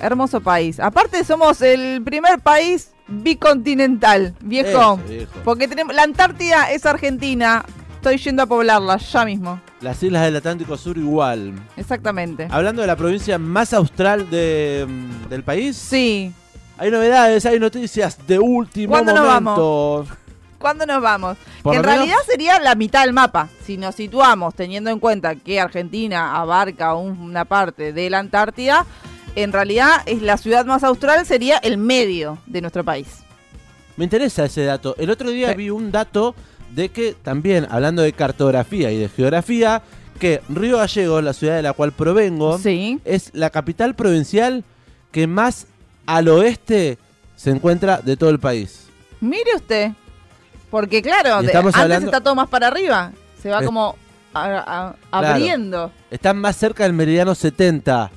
Hermoso país. Aparte somos el primer país bicontinental, viejo. Eso, viejo. Porque tenemos la Antártida es Argentina. Estoy yendo a poblarla ya mismo. Las islas del Atlántico Sur igual. Exactamente. Hablando de la provincia más austral de, del país, Sí. hay novedades, hay noticias de último ¿Cuándo nos momento. ¿Cuándo nos vamos? Por Que en menos- realidad sería la mitad del mapa. Si nos situamos teniendo en cuenta que Argentina abarca un- una parte de la Antártida, en realidad es la ciudad más austral sería el medio de nuestro país. Me interesa ese dato. El otro día Sí. vi un dato de que también, hablando de cartografía y de geografía, que Río Gallegos, la ciudad de la cual provengo, Sí. es la capital provincial que más al oeste se encuentra de todo el país. Mire usted. Porque claro, de- antes hablando- está todo más para arriba. Se va Es- como a- a- Claro. abriendo. Están más cerca del meridiano 70.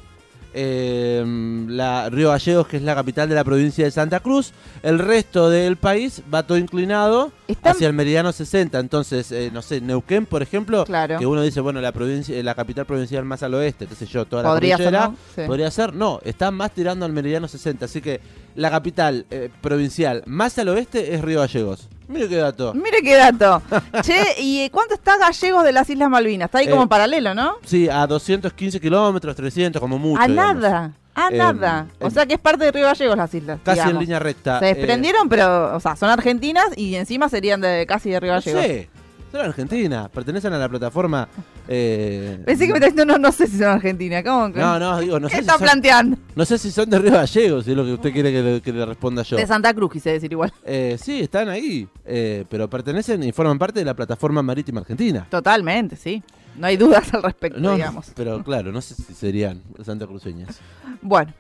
Eh, la Río Gallegos, que es la capital de la provincia de Santa Cruz. El resto del país va todo inclinado Están- hacia el meridiano 60. Entonces, eh, no sé, Neuquén, por ejemplo, Claro. que uno dice, bueno, la provincia, la capital provincial más al oeste, qué sé yo, toda la Podría ser, cordillera, ¿no? Sí. podría ser, no, está más tirando al meridiano 60, así que la capital eh, provincial más al oeste es Río Gallegos. Mire qué dato. Mire qué dato. che, ¿y cuánto está Gallegos de las Islas Malvinas? Está ahí como Eh, en paralelo, ¿no? Sí, a 215 kilómetros, 300, como mucho. a digamos. nada. A Em, nada. O sea que es parte de Río Gallegos las islas. Casi en línea recta. Se Eh, desprendieron, pero, o sea, son argentinas y encima serían de casi de Río no Gallegos. sé, son argentinas, pertenecen a la plataforma. eh, Pensé que me está diciendo, no, no sé si son argentinas. ¿Cómo? No, no, digo, no ¿Qué sé, si son, planteando? no sé si son de Río Gallegos, si es lo que usted quiere que le, que le responda yo. De Santa Cruz, quise decir igual. Eh, sí, están ahí, eh, pero pertenecen y forman parte de la plataforma marítima argentina. Totalmente, sí. No hay dudas al respecto, No, digamos. pero claro, no sé si serían santacruceñas. Bueno,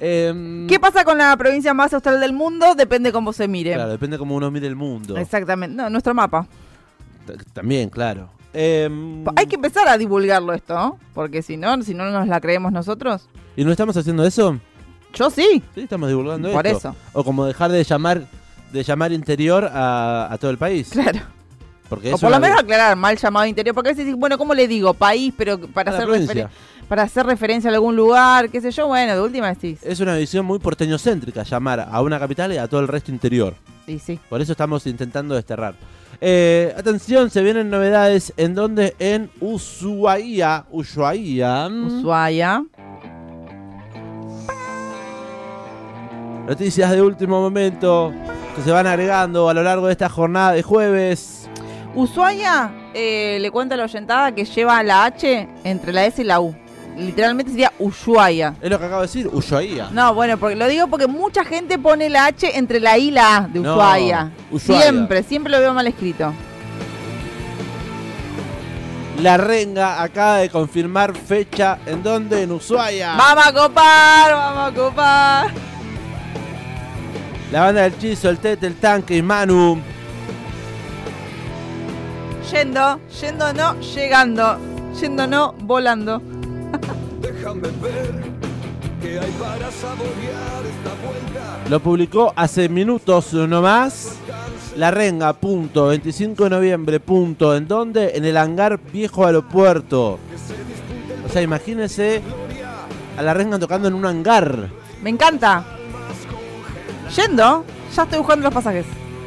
Eh, ¿qué pasa con la provincia más austral del mundo? Depende cómo se mire. Claro, depende cómo uno mire el mundo. Exactamente. No, nuestro mapa. También, claro. Eh, Hay que empezar a divulgarlo esto, ¿no? Porque si no, si no nos la creemos nosotros. ¿Y no estamos haciendo eso? Yo sí. Sí, estamos divulgando Por esto. eso. O como dejar de llamar de llamar interior a, a todo el país. Claro. Porque O por lo menos aclarar mal llamado interior. Porque a veces bueno, ¿cómo le digo? País, pero para hacer, provincia. referen- para hacer referencia a algún lugar, qué sé yo. Bueno, de última decís. Es una visión muy porteñocéntrica llamar a una capital y a todo el resto interior. Y sí. Por eso estamos intentando desterrar. Eh, atención, se vienen novedades. ¿En dónde? En Ushuaia. Ushuaia. Ushuaia. Noticias de último momento que se van agregando a lo largo de esta jornada de jueves. Ushuaia eh, le cuenta a la oyentada que lleva la H entre la S y la U. Literalmente sería Ushuaia. Es lo que acabo de decir, Ushuaia. No, bueno, porque lo digo porque mucha gente pone la H entre la I y la A de No, Ushuaia. Ushuaia. Siempre, siempre lo veo mal escrito. La Renga acaba de confirmar fecha en donde en Ushuaia. Vamos a copar, vamos a copar. La banda del Chizo, el Tete, el Tanque y Manu. Yendo, yendo no, llegando. Yendo no, volando. Déjame ver qué hay para saborear esta vuelta. Lo publicó hace minutos nomás. La Renga, punto, 25 de noviembre, punto. ¿En dónde? En el hangar viejo aeropuerto. O sea, imagínense a la Renga tocando en un hangar. Me encanta. Yendo, ya estoy buscando los pasajes.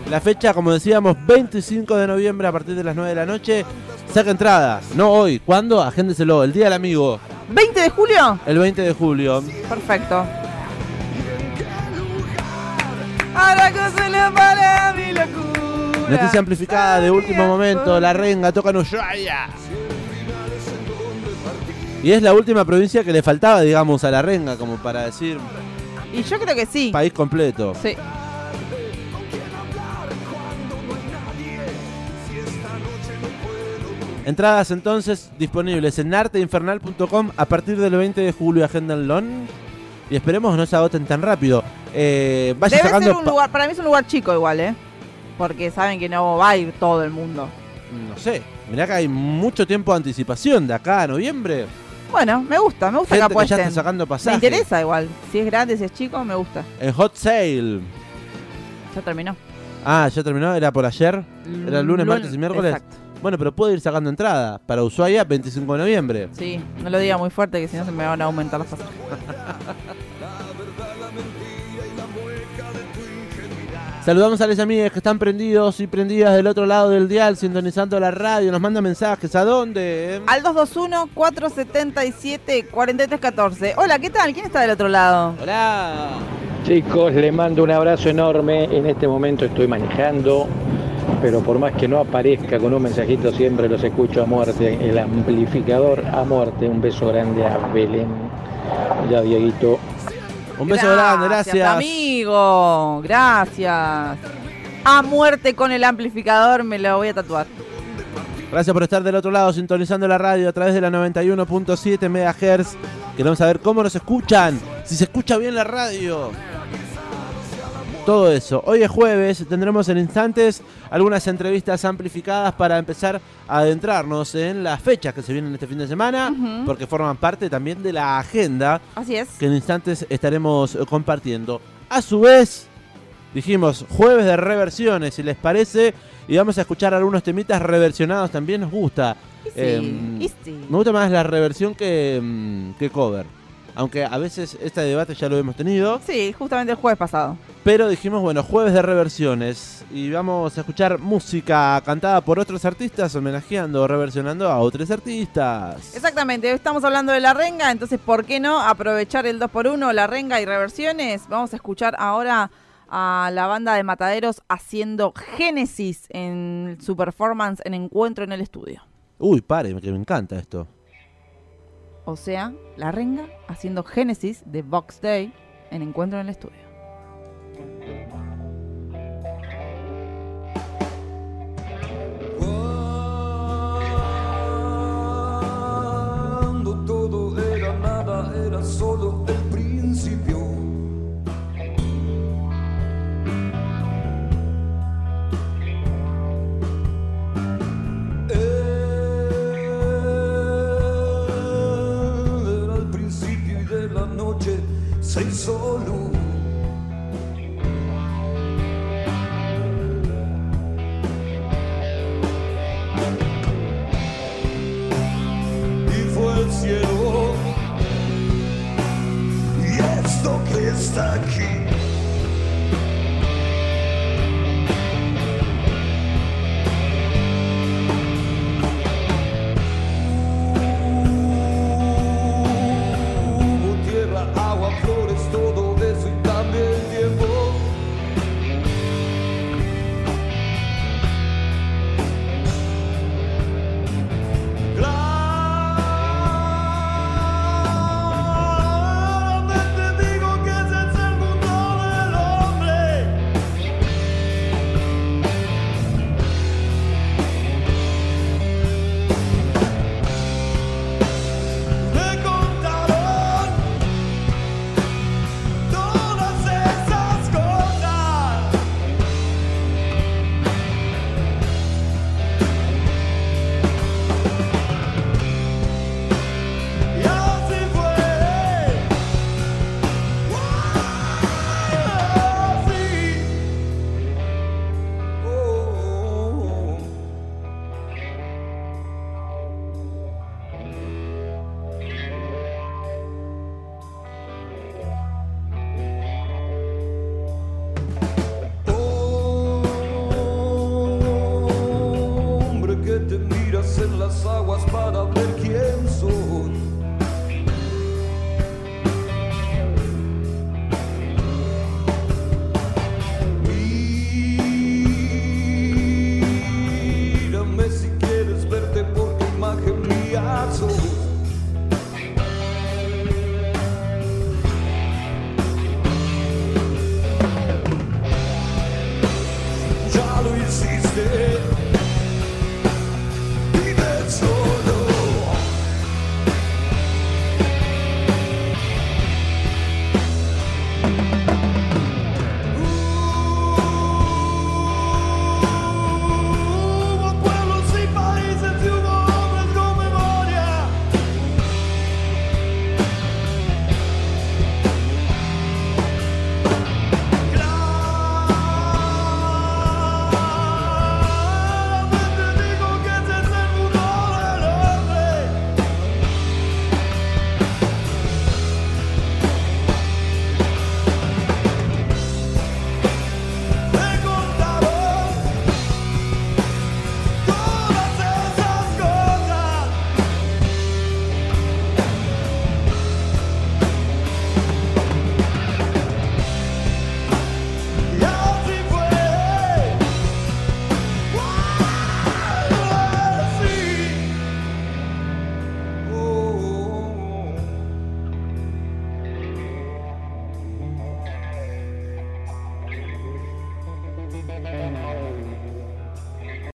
La fecha, como decíamos, 25 de noviembre a partir de las 9 de la noche. Saca entrada. No hoy. ¿Cuándo? Agéndeselo. El Día del Amigo. ¿20 de julio? El 20 de julio. Perfecto. Ahora le para mi locura. Noticia amplificada de último momento. La Renga toca en Ushuaia. Y es la última provincia que le faltaba, digamos, a la Renga, como para decir Y yo creo que sí. país completo. Sí. Entradas entonces disponibles en arteinfernal.com a partir del 20 de julio. Agéndanlo. Y esperemos no se agoten tan rápido. Eh, vaya Debe sacando. ser un lugar, para mí es un lugar chico igual, ¿eh? Porque saben que no va a ir todo el mundo. No sé. Mirá que hay mucho tiempo de anticipación de acá a noviembre. Bueno, me gusta, me gusta Gente que que ya está sacando me pasajes. interesa igual. Si es grande, si es chico, me gusta. En Hot Sale. Ya terminó. Ah, ya terminó. Era por ayer. Era lunes, Lun- martes y miércoles. Exacto. Bueno, pero puede ir sacando entrada. Para Ushuaia, 25 de noviembre. Sí, no lo diga muy fuerte que si no se me van a aumentar las pasajes. Saludamos a las amigas que están prendidos y prendidas del otro lado del dial, sintonizando la radio. Nos mandan mensajes. ¿A dónde? Al 221-477-4314. Hola, ¿qué tal? ¿Quién está del otro lado? Hola. Chicos, le mando un abrazo enorme. En este momento estoy manejando, pero por más que no aparezca con un mensajito, siempre los escucho a muerte. El amplificador a muerte. Un beso grande a Belén. Ya, Dieguito. Un beso grande, gracias. amigo. Gracias. A muerte con el amplificador me lo voy a tatuar. Gracias por estar del otro lado sintonizando la radio a través de la 91.7 MHz. Queremos saber cómo nos escuchan, si se escucha bien la radio. Todo eso. Hoy es jueves, tendremos en instantes algunas entrevistas amplificadas para empezar a adentrarnos en las fechas que se vienen este fin de semana, porque forman parte también de la agenda Así es. que en instantes estaremos eh, compartiendo. A su vez, dijimos jueves de reversiones, si les parece, y vamos a escuchar algunos temitas reversionados también, nos gusta. Sí, sí. Me gusta más la reversión que, mm, que cover. Aunque a veces este debate ya lo hemos tenido, Sí, justamente el jueves pasado. pero dijimos, bueno, jueves de reversiones. Y vamos a escuchar música cantada por otros artistas, homenajeando, reversionando a otros artistas. Exactamente, estamos hablando de la renga, entonces ¿por qué no aprovechar el 2x1, la renga y reversiones? Vamos a escuchar ahora a la banda de Mataderos haciendo Génesis en su performance en Encuentro en el Estudio. Uy, pare, que me encanta esto. O sea, la renga haciendo Génesis de Box Day en Encuentro en el Estudio. Luz. y fue el cielo. Y esto que está aquí stay.